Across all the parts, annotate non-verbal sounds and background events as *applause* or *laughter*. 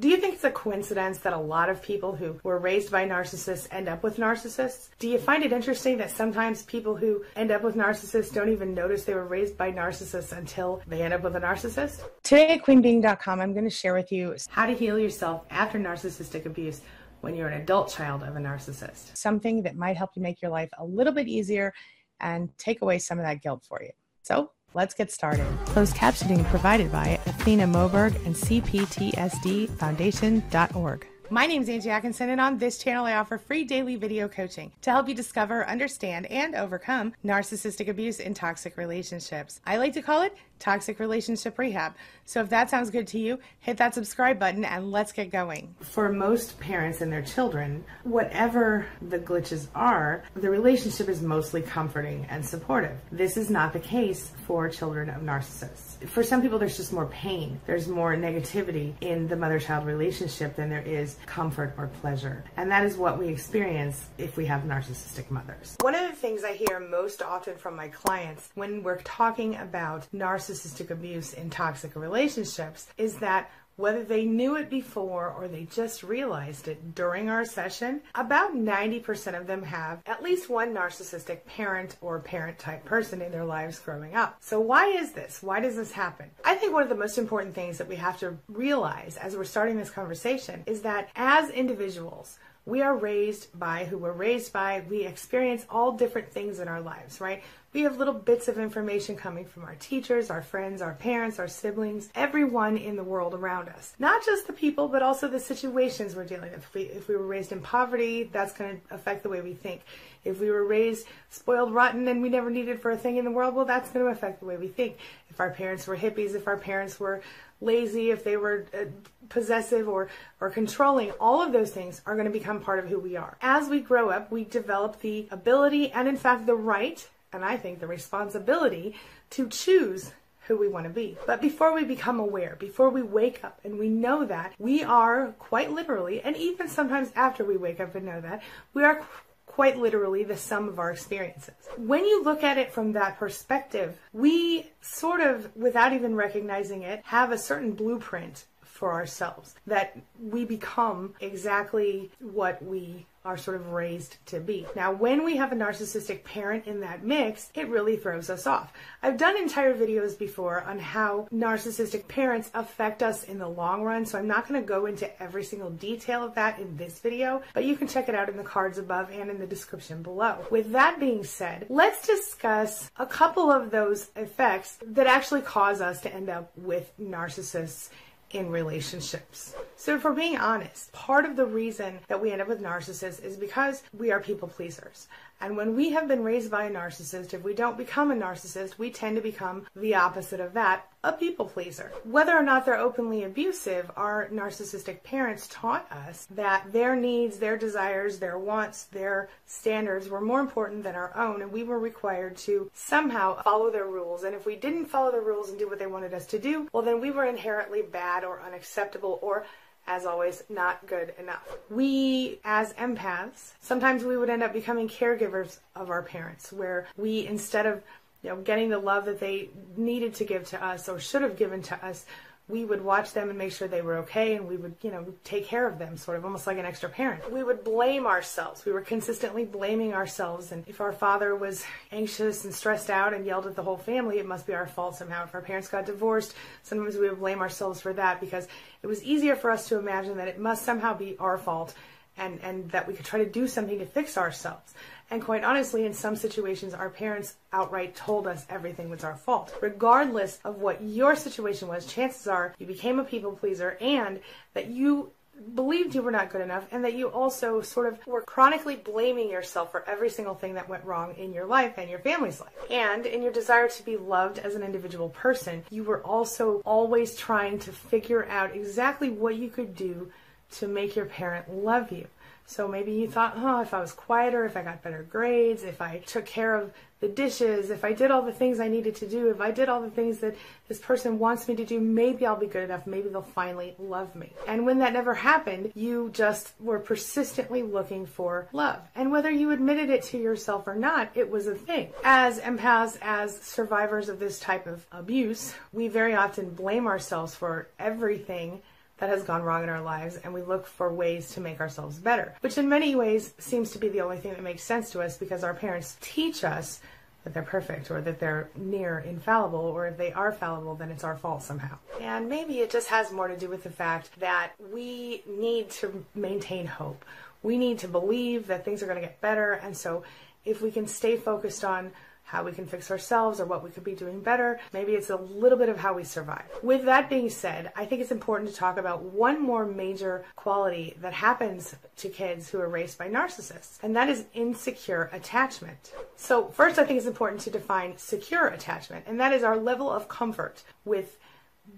Do you think it's a coincidence that a lot of people who were raised by narcissists end up with narcissists? Do you find it interesting that sometimes people who end up with narcissists don't even notice they were raised by narcissists until they end up with a narcissist? Today at queenbeeing.com, I'm going to share with you how to heal yourself after narcissistic abuse when you're an adult child of a narcissist. Something that might help you make your life a little bit easier and take away some of that guilt for you. So Let's get started. Closed captioning provided by Athena Moberg and CPTSDFoundation.org. My name is Angie Atkinson, and on this channel, I offer free daily video coaching to help you discover, understand, and overcome narcissistic abuse in toxic relationships. I like to call it toxic relationship rehab. So if that sounds good to you, hit that subscribe button and let's get going. For most parents and their children, whatever the glitches are, the relationship is mostly comforting and supportive. This is not the case for children of narcissists. For some people, there's just more pain. There's more negativity in the mother child relationship than there is comfort or pleasure. And that is what we experience if we have narcissistic mothers. One of the things I hear most often from my clients when we're talking about narcissistic narcissistic abuse in toxic relationships is that whether they knew it before or they just realized it during our session, about 90% of them have at least one narcissistic parent or parent type person in their lives growing up. So, why is this? Why does this happen? I think one of the most important things that we have to realize as we're starting this conversation is that as individuals, we are raised by who we're raised by. We experience all different things in our lives, right? We have little bits of information coming from our teachers, our friends, our parents, our siblings, everyone in the world around us. Not just the people, but also the situations we're dealing with. If we, if we were raised in poverty, that's going to affect the way we think. If we were raised spoiled rotten and we never needed for a thing in the world, well, that's going to affect the way we think. If our parents were hippies, if our parents were lazy, if they were uh, possessive or, or controlling, all of those things are going to become part of who we are. As we grow up, we develop the ability and, in fact, the right and I think the responsibility to choose who we want to be. But before we become aware, before we wake up and we know that, we are quite literally, and even sometimes after we wake up and know that, we are quite literally the sum of our experiences. When you look at it from that perspective, we sort of, without even recognizing it, have a certain blueprint for ourselves that we become exactly what we are sort of raised to be. Now, when we have a narcissistic parent in that mix, it really throws us off. I've done entire videos before on how narcissistic parents affect us in the long run, so I'm not going to go into every single detail of that in this video, but you can check it out in the cards above and in the description below. With that being said, let's discuss a couple of those effects that actually cause us to end up with narcissists in relationships. So, we're being honest, part of the reason that we end up with narcissists is because we are people pleasers. And when we have been raised by a narcissist, if we don't become a narcissist, we tend to become the opposite of that, a people pleaser. Whether or not they're openly abusive, our narcissistic parents taught us that their needs, their desires, their wants, their standards were more important than our own, and we were required to somehow follow their rules. And if we didn't follow the rules and do what they wanted us to do, well, then we were inherently bad or unacceptable or as always, not good enough. We, as empaths, sometimes we would end up becoming caregivers of our parents, where we, instead of you know, getting the love that they needed to give to us or should have given to us, we would watch them and make sure they were okay and we would, you know, take care of them, sort of almost like an extra parent. We would blame ourselves. We were consistently blaming ourselves. And if our father was anxious and stressed out and yelled at the whole family, it must be our fault somehow. If our parents got divorced, sometimes we would blame ourselves for that because it was easier for us to imagine that it must somehow be our fault and, and that we could try to do something to fix ourselves. And quite honestly, in some situations, our parents outright told us everything was our fault. Regardless of what your situation was, chances are you became a people pleaser and that you believed you were not good enough and that you also sort of were chronically blaming yourself for every single thing that went wrong in your life and your family's life. And in your desire to be loved as an individual person, you were also always trying to figure out exactly what you could do to make your parent love you. So maybe you thought, oh, if I was quieter, if I got better grades, if I took care of the dishes, if I did all the things I needed to do, if I did all the things that this person wants me to do, maybe I'll be good enough. Maybe they'll finally love me. And when that never happened, you just were persistently looking for love. And whether you admitted it to yourself or not, it was a thing. As empaths, as survivors of this type of abuse, we very often blame ourselves for everything that has gone wrong in our lives and we look for ways to make ourselves better, which in many ways seems to be the only thing that makes sense to us because our parents teach us that they're perfect or that they're near infallible, or if they are fallible, then it's our fault somehow. And maybe it just has more to do with the fact that we need to maintain hope. We need to believe that things are going to get better. And so if we can stay focused on how we can fix ourselves or what we could be doing better. Maybe it's a little bit of how we survive. With that being said, I think it's important to talk about one more major quality that happens to kids who are raised by narcissists, and that is insecure attachment. So, first, I think it's important to define secure attachment, and that is our level of comfort with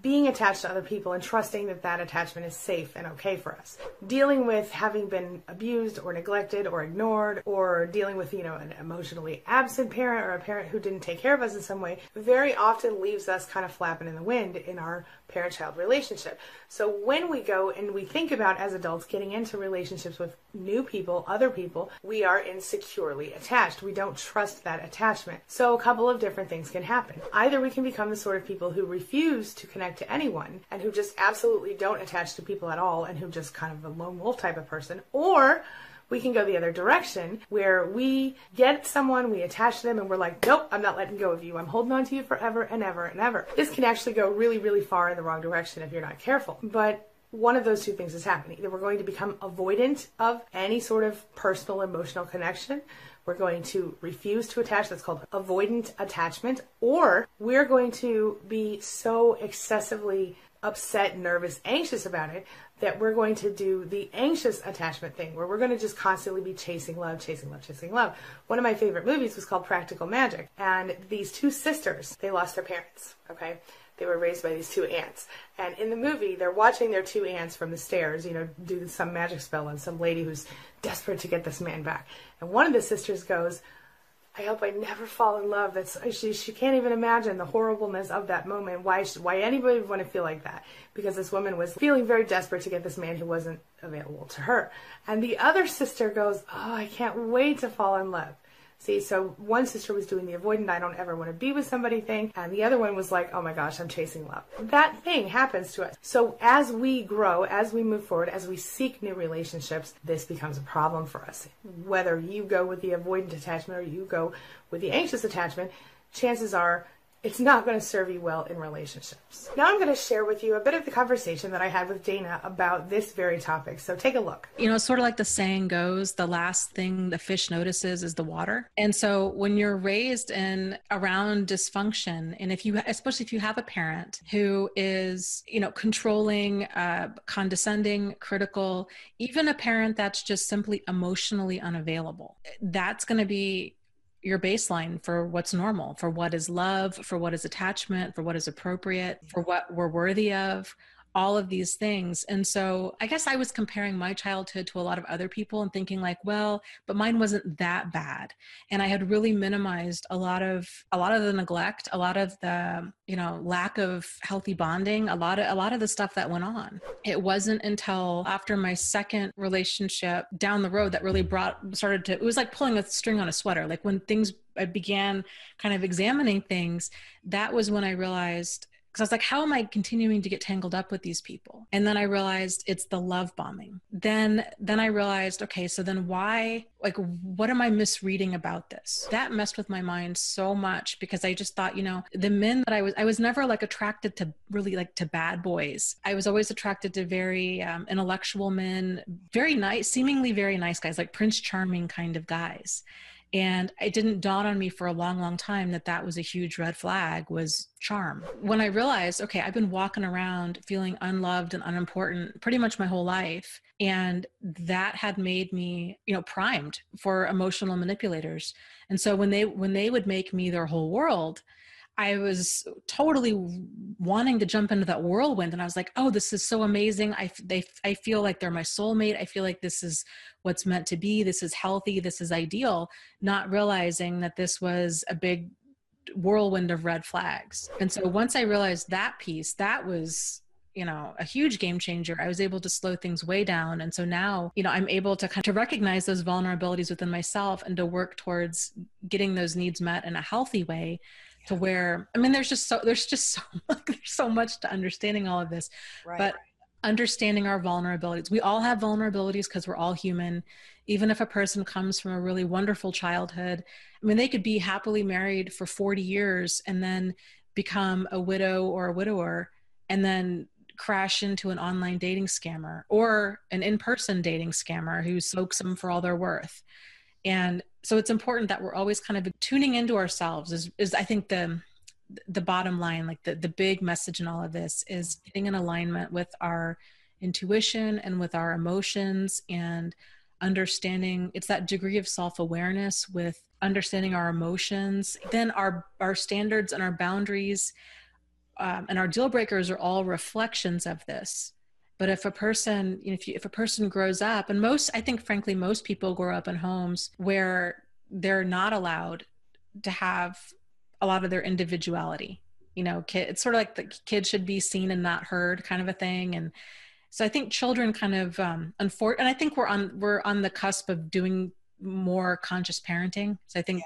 being attached to other people and trusting that that attachment is safe and okay for us. Dealing with having been abused or neglected or ignored or dealing with, you know, an emotionally absent parent or a parent who didn't take care of us in some way very often leaves us kind of flapping in the wind in our parent child relationship. So when we go and we think about as adults getting into relationships with new people, other people, we are insecurely attached. We don't trust that attachment. So a couple of different things can happen. Either we can become the sort of people who refuse to connect to anyone and who just absolutely don't attach to people at all and who just kind of a lone wolf type of person, or we can go the other direction where we get someone, we attach them, and we're like, nope, I'm not letting go of you. I'm holding on to you forever and ever and ever. This can actually go really, really far in the wrong direction if you're not careful. But one of those two things is happening. Either we're going to become avoidant of any sort of personal emotional connection. We're going to refuse to attach. That's called avoidant attachment. Or we're going to be so excessively upset, nervous, anxious about it that we're going to do the anxious attachment thing where we're going to just constantly be chasing love, chasing love, chasing love. One of my favorite movies was called Practical Magic. And these two sisters, they lost their parents, okay? They were raised by these two aunts. And in the movie, they're watching their two aunts from the stairs, you know, do some magic spell on some lady who's desperate to get this man back. And one of the sisters goes, I hope I never fall in love. That's she. She can't even imagine the horribleness of that moment. Why? Why anybody would want to feel like that? Because this woman was feeling very desperate to get this man who wasn't available to her. And the other sister goes, "Oh, I can't wait to fall in love." See, so one sister was doing the avoidant, I don't ever want to be with somebody thing, and the other one was like, oh my gosh, I'm chasing love. That thing happens to us. So as we grow, as we move forward, as we seek new relationships, this becomes a problem for us. Whether you go with the avoidant attachment or you go with the anxious attachment, chances are it's not going to serve you well in relationships. Now I'm going to share with you a bit of the conversation that I had with Dana about this very topic. So take a look. You know, sort of like the saying goes, the last thing the fish notices is the water. And so when you're raised in around dysfunction, and if you, especially if you have a parent who is, you know, controlling, uh, condescending, critical, even a parent that's just simply emotionally unavailable, that's going to be your baseline for what's normal, for what is love, for what is attachment, for what is appropriate, for what we're worthy of, all of these things. And so I guess I was comparing my childhood to a lot of other people and thinking like, well, but mine wasn't that bad. And I had really minimized a lot of a lot of the neglect, a lot of the, you know, lack of healthy bonding, a lot of a lot of the stuff that went on. It wasn't until after my second relationship down the road that really brought started to it was like pulling a string on a sweater. Like when things I began kind of examining things, that was when I realized because I was like, how am I continuing to get tangled up with these people? And then I realized it's the love bombing. Then then I realized, okay, so then why like what am I misreading about this? That messed with my mind so much because I just thought, you know, the men that I was I was never like attracted to really like to bad boys. I was always attracted to very um, intellectual men, very nice, seemingly very nice guys, like Prince Charming kind of guys and it didn't dawn on me for a long long time that that was a huge red flag was charm. When i realized okay i've been walking around feeling unloved and unimportant pretty much my whole life and that had made me you know primed for emotional manipulators. And so when they when they would make me their whole world I was totally wanting to jump into that whirlwind, and I was like, "Oh, this is so amazing! I they I feel like they're my soulmate. I feel like this is what's meant to be. This is healthy. This is ideal." Not realizing that this was a big whirlwind of red flags. And so once I realized that piece, that was you know a huge game changer i was able to slow things way down and so now you know i'm able to kind of to recognize those vulnerabilities within myself and to work towards getting those needs met in a healthy way to where i mean there's just so there's just so *laughs* there's so much to understanding all of this right. but understanding our vulnerabilities. We all have vulnerabilities because we're all human. Even if a person comes from a really wonderful childhood, I mean, they could be happily married for 40 years and then become a widow or a widower and then crash into an online dating scammer or an in-person dating scammer who soaks them for all their worth and so it's important that we're always kind of tuning into ourselves is, is i think the the bottom line like the, the big message in all of this is getting in alignment with our intuition and with our emotions and understanding it's that degree of self-awareness with understanding our emotions. Then our our standards and our boundaries um, and our deal breakers are all reflections of this but if a person you know, if, you, if a person grows up and most i think frankly most people grow up in homes where they're not allowed to have a lot of their individuality. You know kid, it's sort of like the kid should be seen and not heard kind of a thing. And so i think children kind of um unfor- and i think we're on we're on the cusp of doing more conscious parenting. So i think yeah.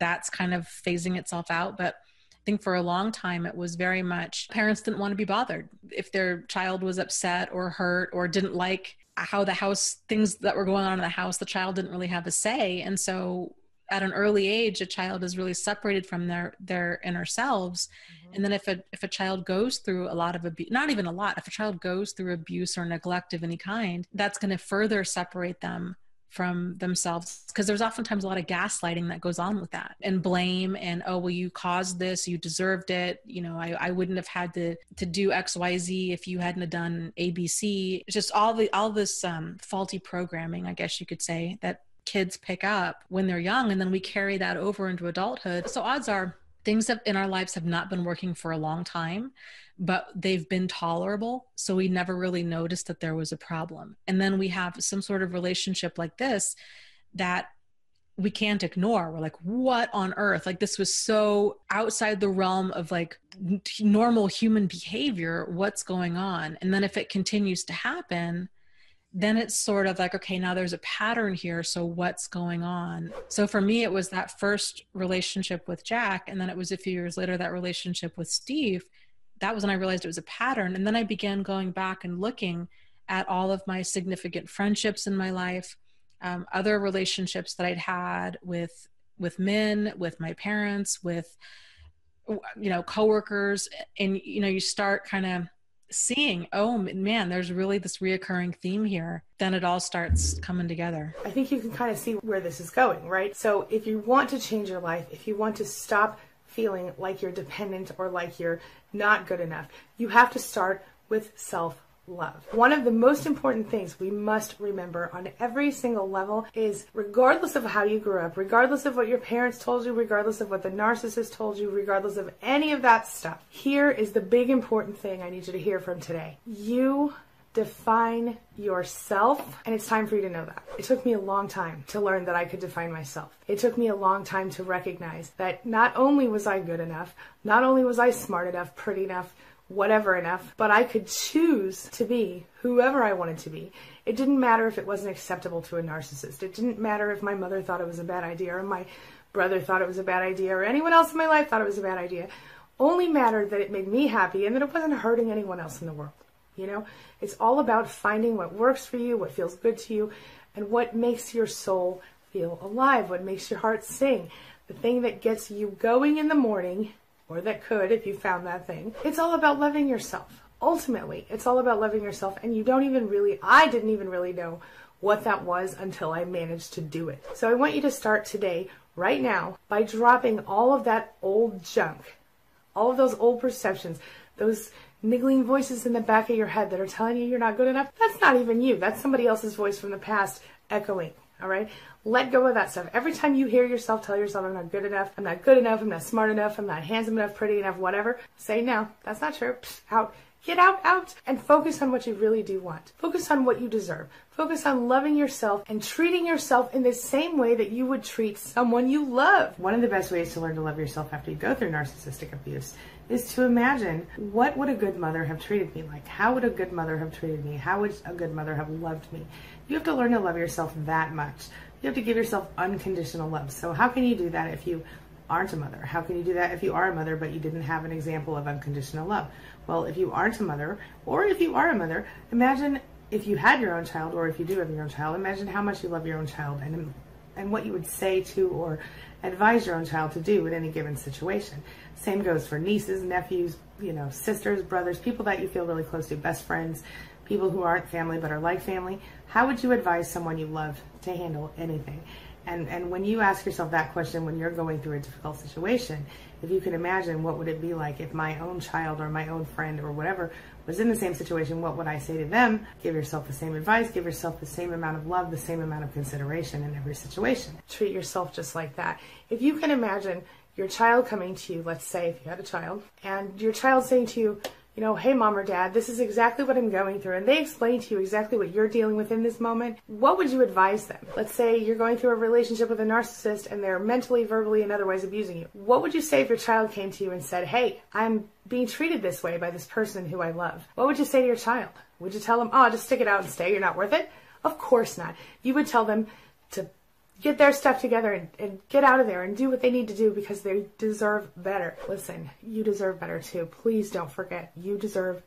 that's kind of phasing itself out. But think for a long time it was very much parents didn't want to be bothered if their child was upset or hurt or didn't like how the house things that were going on in the house the child didn't really have a say and so at an early age a child is really separated from their their inner selves mm-hmm. and then if a if a child goes through a lot of abuse not even a lot if a child goes through abuse or neglect of any kind that's going to further separate them from themselves because there's oftentimes a lot of gaslighting that goes on with that and blame and oh well you caused this you deserved it you know i, I wouldn't have had to to do xyz if you hadn't done abc it's just all the all this um, faulty programming i guess you could say that kids pick up when they're young and then we carry that over into adulthood. So odds are things have, in our lives have not been working for a long time but they've been tolerable. So we never really noticed that there was a problem. And then we have some sort of relationship like this that we can't ignore. We're like, what on earth? Like, this was so outside the realm of like normal human behavior. What's going on? And then if it continues to happen, then it's sort of like, okay, now there's a pattern here. So what's going on? So for me, it was that first relationship with Jack. And then it was a few years later, that relationship with Steve that was when I realized it was a pattern. And then I began going back and looking at all of my significant friendships in my life, um, other relationships that I'd had with with men, with my parents, with you know coworkers, and you know you start kind of seeing, oh man, there's really this reoccurring theme here. Then it all starts coming together. I think you can kind of see where this is going, right? So if you want to change your life, if you want to stop feeling like you're dependent or like you're not good enough. You have to start with self love. One of the most important things we must remember on every single level is regardless of how you grew up, regardless of what your parents told you, regardless of what the narcissist told you, regardless of any of that stuff, here is the big important thing I need you to hear from today. You define yourself, and it's time for you to know that. It took me a long time to learn that I could define myself. It took me a long time to recognize that not only was I good enough, not only was I smart enough, pretty enough, whatever enough, but I could choose to be whoever I wanted to be. It didn't matter if it wasn't acceptable to a narcissist. It didn't matter if my mother thought it was a bad idea or my brother thought it was a bad idea or anyone else in my life thought it was a bad idea. Only mattered that it made me happy and that it wasn't hurting anyone else in the world. You know, it's all about finding what works for you, what feels good to you, and what makes your soul feel alive, what makes your heart sing. The thing that gets you going in the morning, or that could if you found that thing. It's all about loving yourself. Ultimately, it's all about loving yourself, and you don't even really, I didn't even really know what that was until I managed to do it. So I want you to start today, right now, by dropping all of that old junk, all of those old perceptions, those niggling voices in the back of your head that are telling you you're not good enough, that's not even you. That's somebody else's voice from the past echoing. All right? Let go of that stuff. Every time you hear yourself tell yourself, I'm not good enough, I'm not good enough, I'm not smart enough, I'm not handsome enough, pretty enough, whatever, say no. That's not true. Psst, out. Get out, out, and focus on what you really do want. Focus on what you deserve. Focus on loving yourself and treating yourself in the same way that you would treat someone you love. One of the best ways to learn to love yourself after you go through narcissistic abuse is to imagine what would a good mother have treated me like? How would a good mother have treated me? How would a good mother have loved me? You have to learn to love yourself that much. You have to give yourself unconditional love. So how can you do that if you aren't a mother? How can you do that if you are a mother but you didn't have an example of unconditional love? Well, if you aren't a mother, or if you are a mother, imagine if you had your own child, or if you do have your own child, imagine how much you love your own child and and what you would say to or advise your own child to do in any given situation. Same goes for nieces, nephews, you know, sisters, brothers, people that you feel really close to, best friends, people who aren't family but are like family. How would you advise someone you love to handle anything? And and when you ask yourself that question when you're going through a difficult situation, if you can imagine what would it be like if my own child or my own friend or whatever was in the same situation, what would I say to them? Give yourself the same advice, give yourself the same amount of love, the same amount of consideration in every situation. Treat yourself just like that. If you can imagine your child coming to you, let's say if you had a child, and your child saying to you, you know, hey, mom or dad, this is exactly what I'm going through, and they explain to you exactly what you're dealing with in this moment, what would you advise them? Let's say you're going through a relationship with a narcissist and they're mentally, verbally, and otherwise abusing you. What would you say if your child came to you and said, hey, I'm being treated this way by this person who I love? What would you say to your child? Would you tell them, oh, just stick it out and stay, you're not worth it? Of course not. You would tell them get their stuff together and, and, get out of there and do what they need to do because they deserve better. Listen, you deserve better too. Please don't forget, you deserve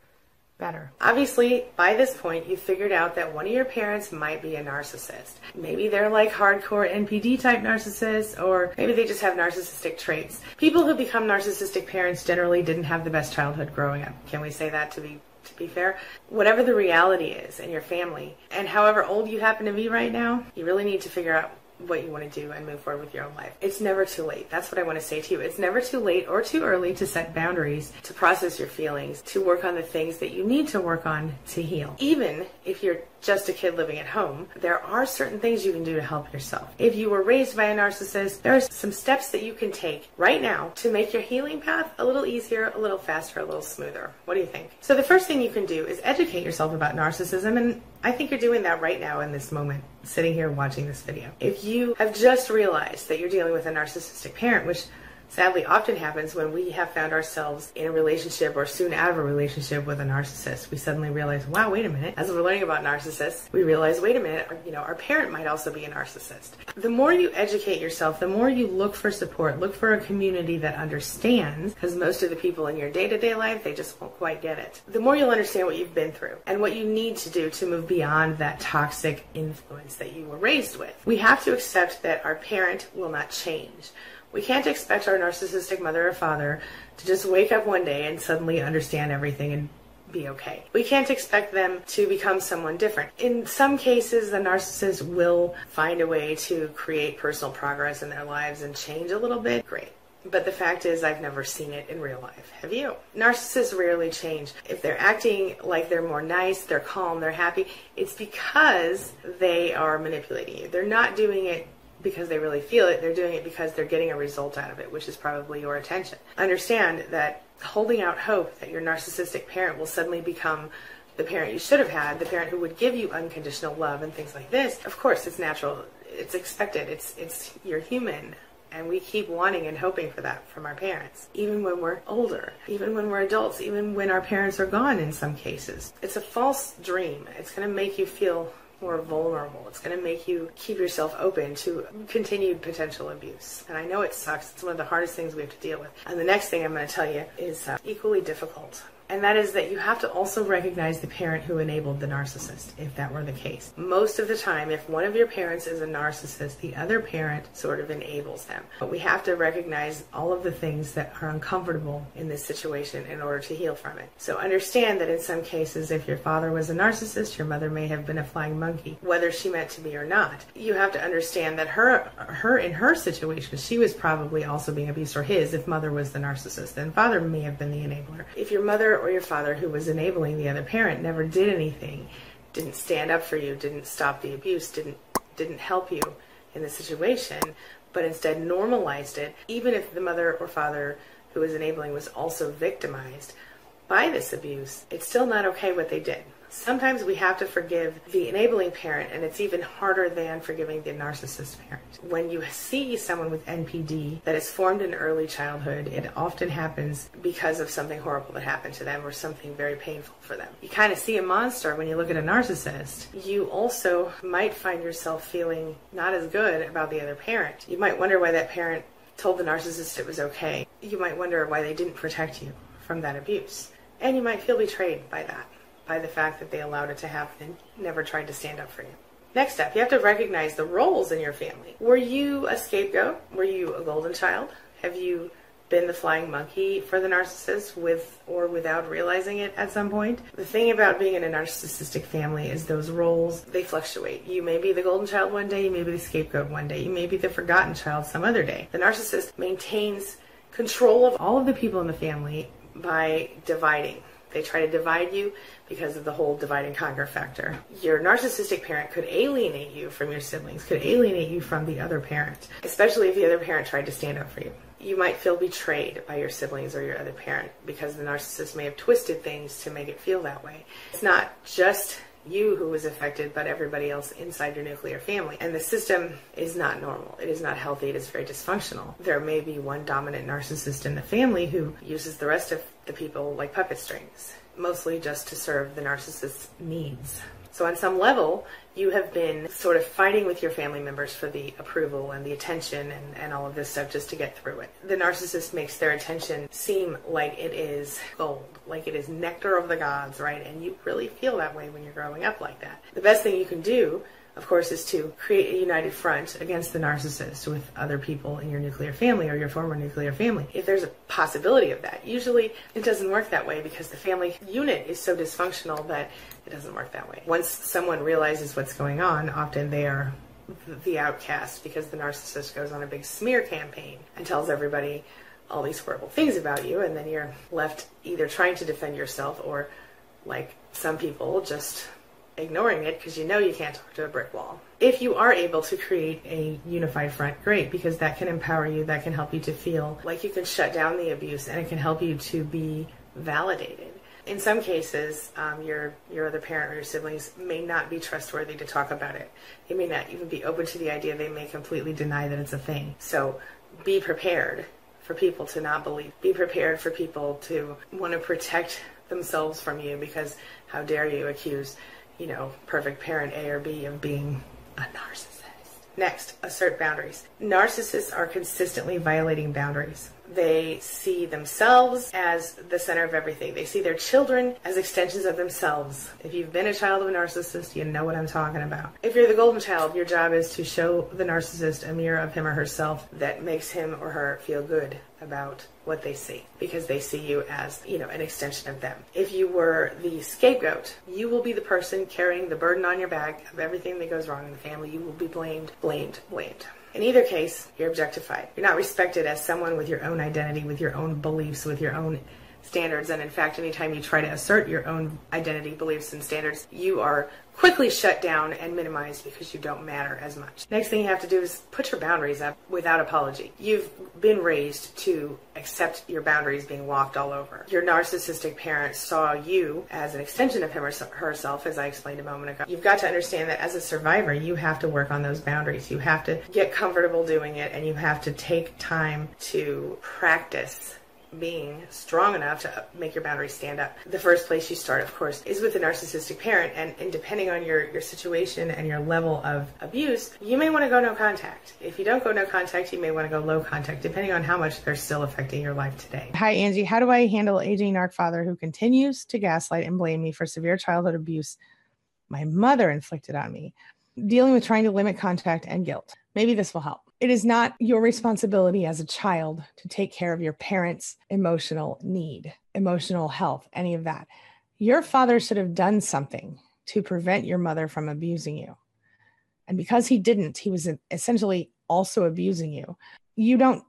better. Obviously, by this point, you've figured out that one of your parents might be a narcissist. Maybe they're like hardcore NPD type narcissists, or maybe they just have narcissistic traits. People who become narcissistic parents generally didn't have the best childhood growing up. Can we say that to be to be fair, whatever the reality is in your family, and however old you happen to be right now, you really need to figure out what you want to do and move forward with your own life. It's never too late. That's what I want to say to you. It's never too late or too early to set boundaries, to process your feelings, to work on the things that you need to work on to heal. Even if you're just a kid living at home, there are certain things you can do to help yourself. If you were raised by a narcissist, there are some steps that you can take right now to make your healing path a little easier, a little faster, a little smoother. What do you think? So the first thing you can do is educate yourself about narcissism and I think you're doing that right now in this moment, sitting here watching this video. If you have just realized that you're dealing with a narcissistic parent, which sadly often happens when we have found ourselves in a relationship or soon out of a relationship with a narcissist. We suddenly realize, wow, wait a minute. As we're learning about narcissists, we realize, wait a minute, you know, our parent might also be a narcissist. The more you educate yourself, the more you look for support, look for a community that understands, because most of the people in your day to day life, they just won't quite get it. The more you'll understand what you've been through and what you need to do to move beyond that toxic influence that you were raised with. We have to accept that our parent will not change. We can't expect our narcissistic mother or father to just wake up one day and suddenly understand everything and be okay. We can't expect them to become someone different. In some cases, the narcissist will find a way to create personal progress in their lives and change a little bit. Great. But the fact is, I've never seen it in real life. Have you? Narcissists rarely change. If they're acting like they're more nice, they're calm, they're happy, it's because they are manipulating you. They're not doing it because they really feel it. They're doing it because they're getting a result out of it, which is probably your attention. Understand that holding out hope that your narcissistic parent will suddenly become the parent you should have had, the parent who would give you unconditional love and things like this. Of course, it's natural. It's expected. It's it's you're human. And we keep wanting and hoping for that from our parents, even when we're older, even when we're adults, even when our parents are gone in some cases. It's a false dream. It's going to make you feel more vulnerable. It's going to make you keep yourself open to continued potential abuse. And I know it sucks. It's one of the hardest things we have to deal with. And the next thing I'm going to tell you is uh, equally difficult and that is that you have to also recognize the parent who enabled the narcissist, if that were the case. Most of the time, if one of your parents is a narcissist, the other parent sort of enables them. But we have to recognize all of the things that are uncomfortable in this situation in order to heal from it. So understand that in some cases, if your father was a narcissist, your mother may have been a flying monkey, whether she meant to be or not. You have to understand that her, her in her situation, she was probably also being abused, or his, if mother was the narcissist, then father may have been the enabler. If your mother or your father who was enabling the other parent never did anything, didn't stand up for you, didn't stop the abuse, didn't didn't help you in the situation, but instead normalized it, even if the mother or father who was enabling was also victimized by this abuse, it's still not okay what they did. Sometimes we have to forgive the enabling parent, and it's even harder than forgiving the narcissist parent. When you see someone with NPD that is formed in early childhood, it often happens because of something horrible that happened to them or something very painful for them. You kind of see a monster when you look at a narcissist. You also might find yourself feeling not as good about the other parent. You might wonder why that parent told the narcissist it was okay, you might wonder why they didn't protect you from that abuse. And you might feel betrayed by that, by the fact that they allowed it to happen and never tried to stand up for you. Next step, you have to recognize the roles in your family. Were you a scapegoat? Were you a golden child? Have you been the flying monkey for the narcissist with or without realizing it at some point. The thing about being in a narcissistic family is those roles, they fluctuate. You may be the golden child one day, you may be the scapegoat one day, you may be the forgotten child some other day. The narcissist maintains control of all of the people in the family by dividing. They try to divide you because of the whole divide and conquer factor. Your narcissistic parent could alienate you from your siblings, could alienate you from the other parent, especially if the other parent tried to stand up for you you might feel betrayed by your siblings or your other parent because the narcissist may have twisted things to make it feel that way. It's not just you who was affected, but everybody else inside your nuclear family. And the system is not normal. It is not healthy. It is very dysfunctional. There may be one dominant narcissist in the family who uses the rest of the people like puppet strings, mostly just to serve the narcissist's needs. So, on some level, you have been sort of fighting with your family members for the approval and the attention and, and all of this stuff just to get through it. The narcissist makes their attention seem like it is gold, like it is nectar of the gods, right? And you really feel that way when you're growing up like that. The best thing you can do of course, is to create a united front against the narcissist with other people in your nuclear family or your former nuclear family. If there's a possibility of that, usually it doesn't work that way because the family unit is so dysfunctional that it doesn't work that way. Once someone realizes what's going on, often they are the outcast because the narcissist goes on a big smear campaign and tells everybody all these horrible things about you, and then you're left either trying to defend yourself or, like some people, just ignoring it because you know you can't talk to a brick wall. If you are able to create a unified front, great, because that can empower you, that can help you to feel like you can shut down the abuse, and it can help you to be validated. In some cases, um, your your other parent or your siblings may not be trustworthy to talk about it. They may not even be open to the idea. They may completely deny that it's a thing. So, be prepared for people to not believe. Be prepared for people to want to protect themselves from you because how dare you accuse you know, perfect parent A or B of being a narcissist. Next, assert boundaries. Narcissists are consistently violating boundaries. They see themselves as the center of everything. They see their children as extensions of themselves. If you've been a child of a narcissist, you know what I'm talking about. If you're the golden child, your job is to show the narcissist a mirror of him or herself that makes him or her feel good about what they see because they see you as, you know, an extension of them. If you were the scapegoat, you will be the person carrying the burden on your back of everything that goes wrong in the family. You will be blamed, blamed, blamed. In either case, you're objectified. You're not respected as someone with your own identity, with your own beliefs, with your own standards. And in fact, anytime you try to assert your own identity, beliefs, and standards, you are quickly shut down and minimized because you don't matter as much. Next thing you have to do is put your boundaries up without apology. You've been raised to accept your boundaries being walked all over. Your narcissistic parent saw you as an extension of him or herself, as I explained a moment ago. You've got to understand that as a survivor, you have to work on those boundaries. You have to get comfortable doing it and you have to take time to practice being strong enough to make your boundaries stand up. The first place you start, of course, is with a narcissistic parent, and, and depending on your, your situation and your level of abuse, you may want to go no contact. If you don't go no contact, you may want to go low contact, depending on how much they're still affecting your life today. Hi, Angie. How do I handle aging narc father who continues to gaslight and blame me for severe childhood abuse my mother inflicted on me? Dealing with trying to limit contact and guilt. Maybe this will help it is not your responsibility as a child to take care of your parents' emotional need, emotional health, any of that. Your father should have done something to prevent your mother from abusing you. And because he didn't, he was essentially also abusing you. You don't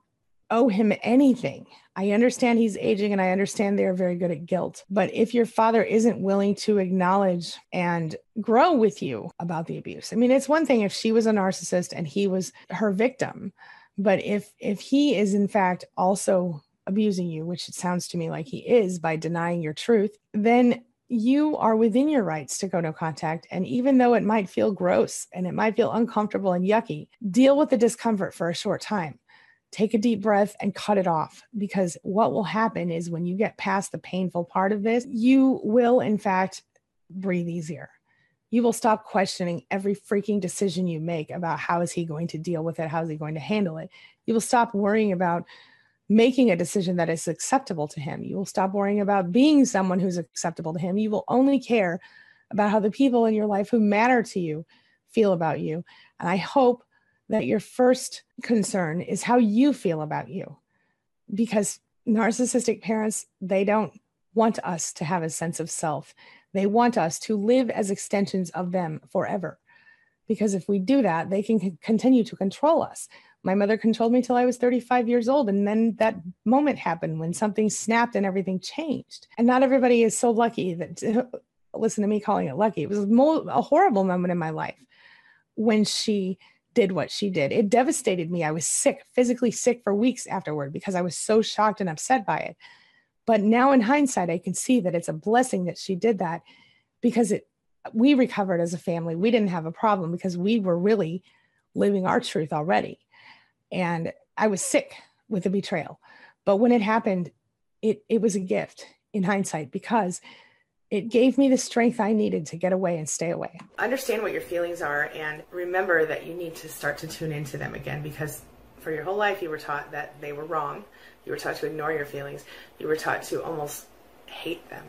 owe him anything. I understand he's aging and I understand they're very good at guilt. But if your father isn't willing to acknowledge and grow with you about the abuse, I mean, it's one thing if she was a narcissist and he was her victim. But if if he is in fact also abusing you, which it sounds to me like he is by denying your truth, then you are within your rights to go no contact. And even though it might feel gross and it might feel uncomfortable and yucky, deal with the discomfort for a short time take a deep breath and cut it off because what will happen is when you get past the painful part of this, you will, in fact, breathe easier. You will stop questioning every freaking decision you make about how is he going to deal with it? How is he going to handle it? You will stop worrying about making a decision that is acceptable to him. You will stop worrying about being someone who's acceptable to him. You will only care about how the people in your life who matter to you feel about you. And I hope that your first concern is how you feel about you. Because narcissistic parents, they don't want us to have a sense of self. They want us to live as extensions of them forever. Because if we do that, they can continue to control us. My mother controlled me till I was 35 years old. And then that moment happened when something snapped and everything changed. And not everybody is so lucky that, *laughs* listen to me calling it lucky. It was a horrible moment in my life when she did what she did. It devastated me. I was sick, physically sick for weeks afterward because I was so shocked and upset by it. But now in hindsight, I can see that it's a blessing that she did that because it we recovered as a family. We didn't have a problem because we were really living our truth already. And I was sick with the betrayal. But when it happened, it it was a gift in hindsight because it gave me the strength I needed to get away and stay away. Understand what your feelings are and remember that you need to start to tune into them again because for your whole life you were taught that they were wrong. You were taught to ignore your feelings. You were taught to almost hate them,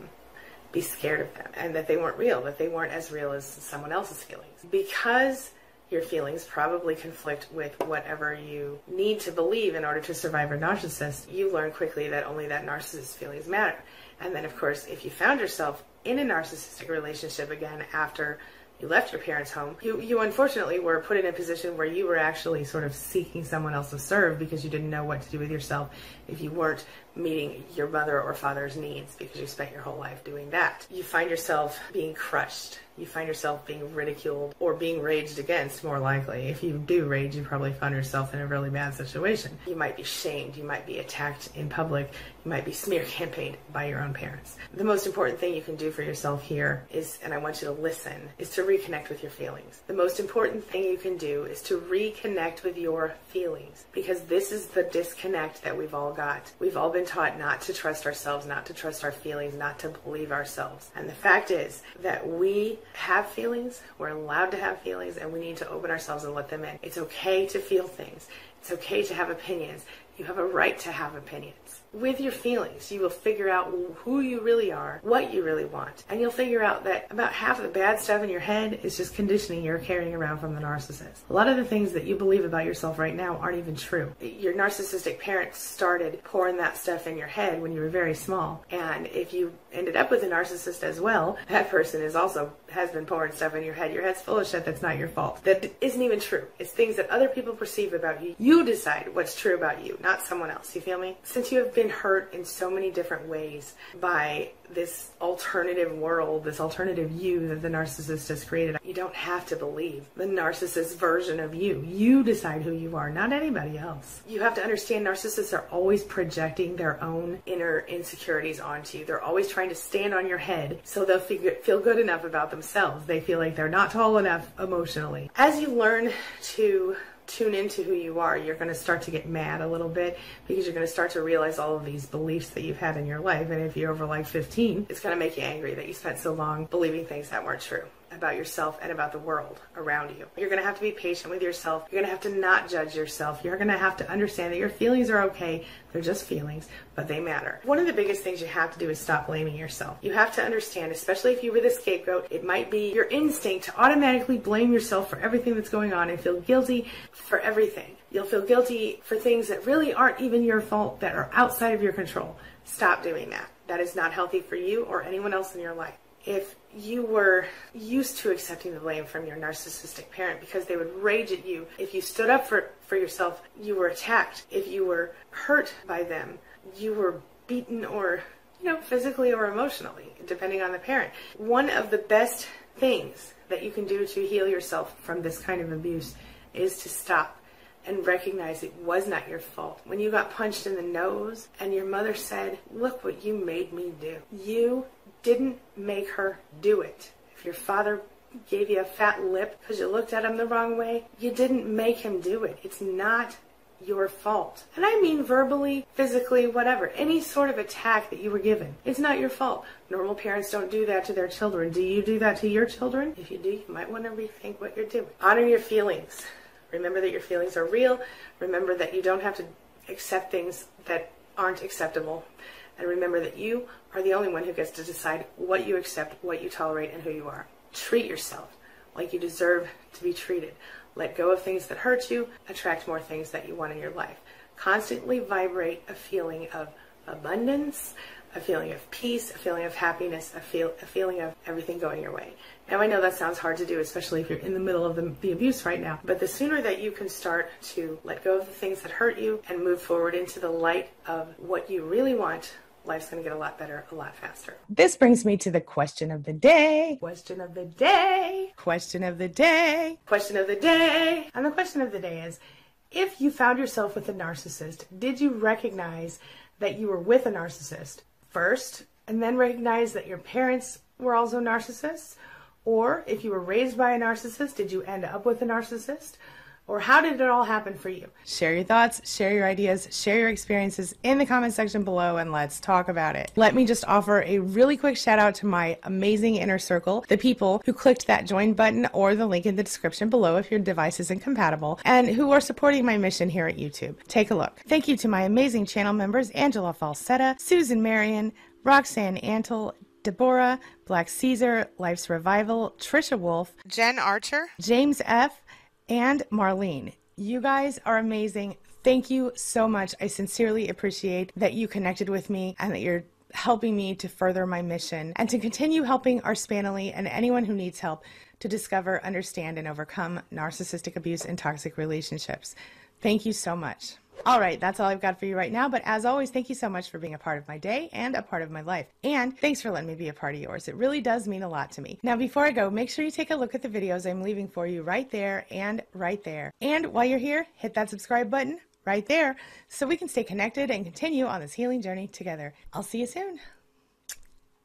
be scared of them, and that they weren't real, that they weren't as real as someone else's feelings. Because your feelings probably conflict with whatever you need to believe in order to survive a narcissist, you learn quickly that only that narcissist's feelings matter. And then, of course, if you found yourself in a narcissistic relationship again after you left your parents' home, you, you unfortunately were put in a position where you were actually sort of seeking someone else to serve because you didn't know what to do with yourself if you weren't meeting your mother or father's needs because you spent your whole life doing that. You find yourself being crushed you find yourself being ridiculed or being raged against more likely. If you do rage, you probably find yourself in a really bad situation. You might be shamed, you might be attacked in public, you might be smear campaigned by your own parents. The most important thing you can do for yourself here is, and I want you to listen, is to reconnect with your feelings. The most important thing you can do is to reconnect with your feelings because this is the disconnect that we've all got. We've all been taught not to trust ourselves, not to trust our feelings, not to believe ourselves. And the fact is that we have feelings, we're allowed to have feelings, and we need to open ourselves and let them in. It's okay to feel things. It's okay to have opinions. You have a right to have opinions with your feelings, you will figure out who you really are, what you really want, and you'll figure out that about half of the bad stuff in your head is just conditioning you're carrying around from the narcissist. A lot of the things that you believe about yourself right now aren't even true. Your narcissistic parents started pouring that stuff in your head when you were very small, and if you ended up with a narcissist as well, that person is also has been pouring stuff in your head. Your head's full of shit that's not your fault. That isn't even true. It's things that other people perceive about you. You decide what's true about you, not someone else. You feel me? Since you have been hurt in so many different ways by this alternative world, this alternative you that the narcissist has created. You don't have to believe the narcissist version of you. You decide who you are, not anybody else. You have to understand narcissists are always projecting their own inner insecurities onto you. They're always trying to stand on your head so they'll feel good enough about themselves. They feel like they're not tall enough emotionally. As you learn to tune into who you are, you're going to start to get mad a little bit because you're going to start to realize all of these beliefs that you've had in your life. And if you're over like 15, it's going to make you angry that you spent so long believing things that weren't true about yourself and about the world around you. You're going to have to be patient with yourself. You're going to have to not judge yourself. You're going to have to understand that your feelings are okay. They're just feelings, but they matter. One of the biggest things you have to do is stop blaming yourself. You have to understand, especially if you were the scapegoat, it might be your instinct to automatically blame yourself for everything that's going on and feel guilty for everything. You'll feel guilty for things that really aren't even your fault, that are outside of your control. Stop doing that. That is not healthy for you or anyone else in your life if you were used to accepting the blame from your narcissistic parent because they would rage at you. If you stood up for, for yourself, you were attacked. If you were hurt by them, you were beaten or, you know, physically or emotionally, depending on the parent. One of the best things that you can do to heal yourself from this kind of abuse is to stop and recognize it was not your fault. When you got punched in the nose and your mother said, Look what you made me do. You didn't make her do it. If your father gave you a fat lip because you looked at him the wrong way, you didn't make him do it. It's not your fault. And I mean verbally, physically, whatever. Any sort of attack that you were given. It's not your fault. Normal parents don't do that to their children. Do you do that to your children? If you do, you might want to rethink what you're doing. Honor your feelings. Remember that your feelings are real. Remember that you don't have to accept things that aren't acceptable. And remember that you are the only one who gets to decide what you accept, what you tolerate, and who you are. Treat yourself like you deserve to be treated. Let go of things that hurt you, attract more things that you want in your life. Constantly vibrate a feeling of abundance, a feeling of peace, a feeling of happiness, a, feel, a feeling of everything going your way. Now, I know that sounds hard to do, especially if you're in the middle of the, the, abuse right now, but the sooner that you can start to let go of the things that hurt you and move forward into the light of what you really want, life's going to get a lot better a lot faster. This brings me to the question of the day. Question of the day. Question of the day. Question of the day. And the question of the day is if you found yourself with a narcissist, did you recognize that you were with a narcissist first and then recognize that your parents were also narcissists? Or if you were raised by a narcissist, did you end up with a narcissist? Or how did it all happen for you? Share your thoughts, share your ideas, share your experiences in the comment section below, and let's talk about it. Let me just offer a really quick shout out to my amazing inner circle, the people who clicked that join button or the link in the description below if your device isn't compatible, and who are supporting my mission here at YouTube. Take a look. Thank you to my amazing channel members Angela Falsetta, Susan Marion, Roxanne Antle, Deborah, Black Caesar, Life's Revival, Trisha Wolf, Jen Archer, James F., and Marlene. You guys are amazing. Thank you so much. I sincerely appreciate that you connected with me and that you're helping me to further my mission and to continue helping our Spanily and anyone who needs help to discover, understand, and overcome narcissistic abuse and toxic relationships. Thank you so much. All right, that's all I've got for you right now. But as always, thank you so much for being a part of my day and a part of my life. And thanks for letting me be a part of yours. It really does mean a lot to me. Now, before I go, make sure you take a look at the videos I'm leaving for you right there and right there. And while you're here, hit that subscribe button right there so we can stay connected and continue on this healing journey together. I'll see you soon.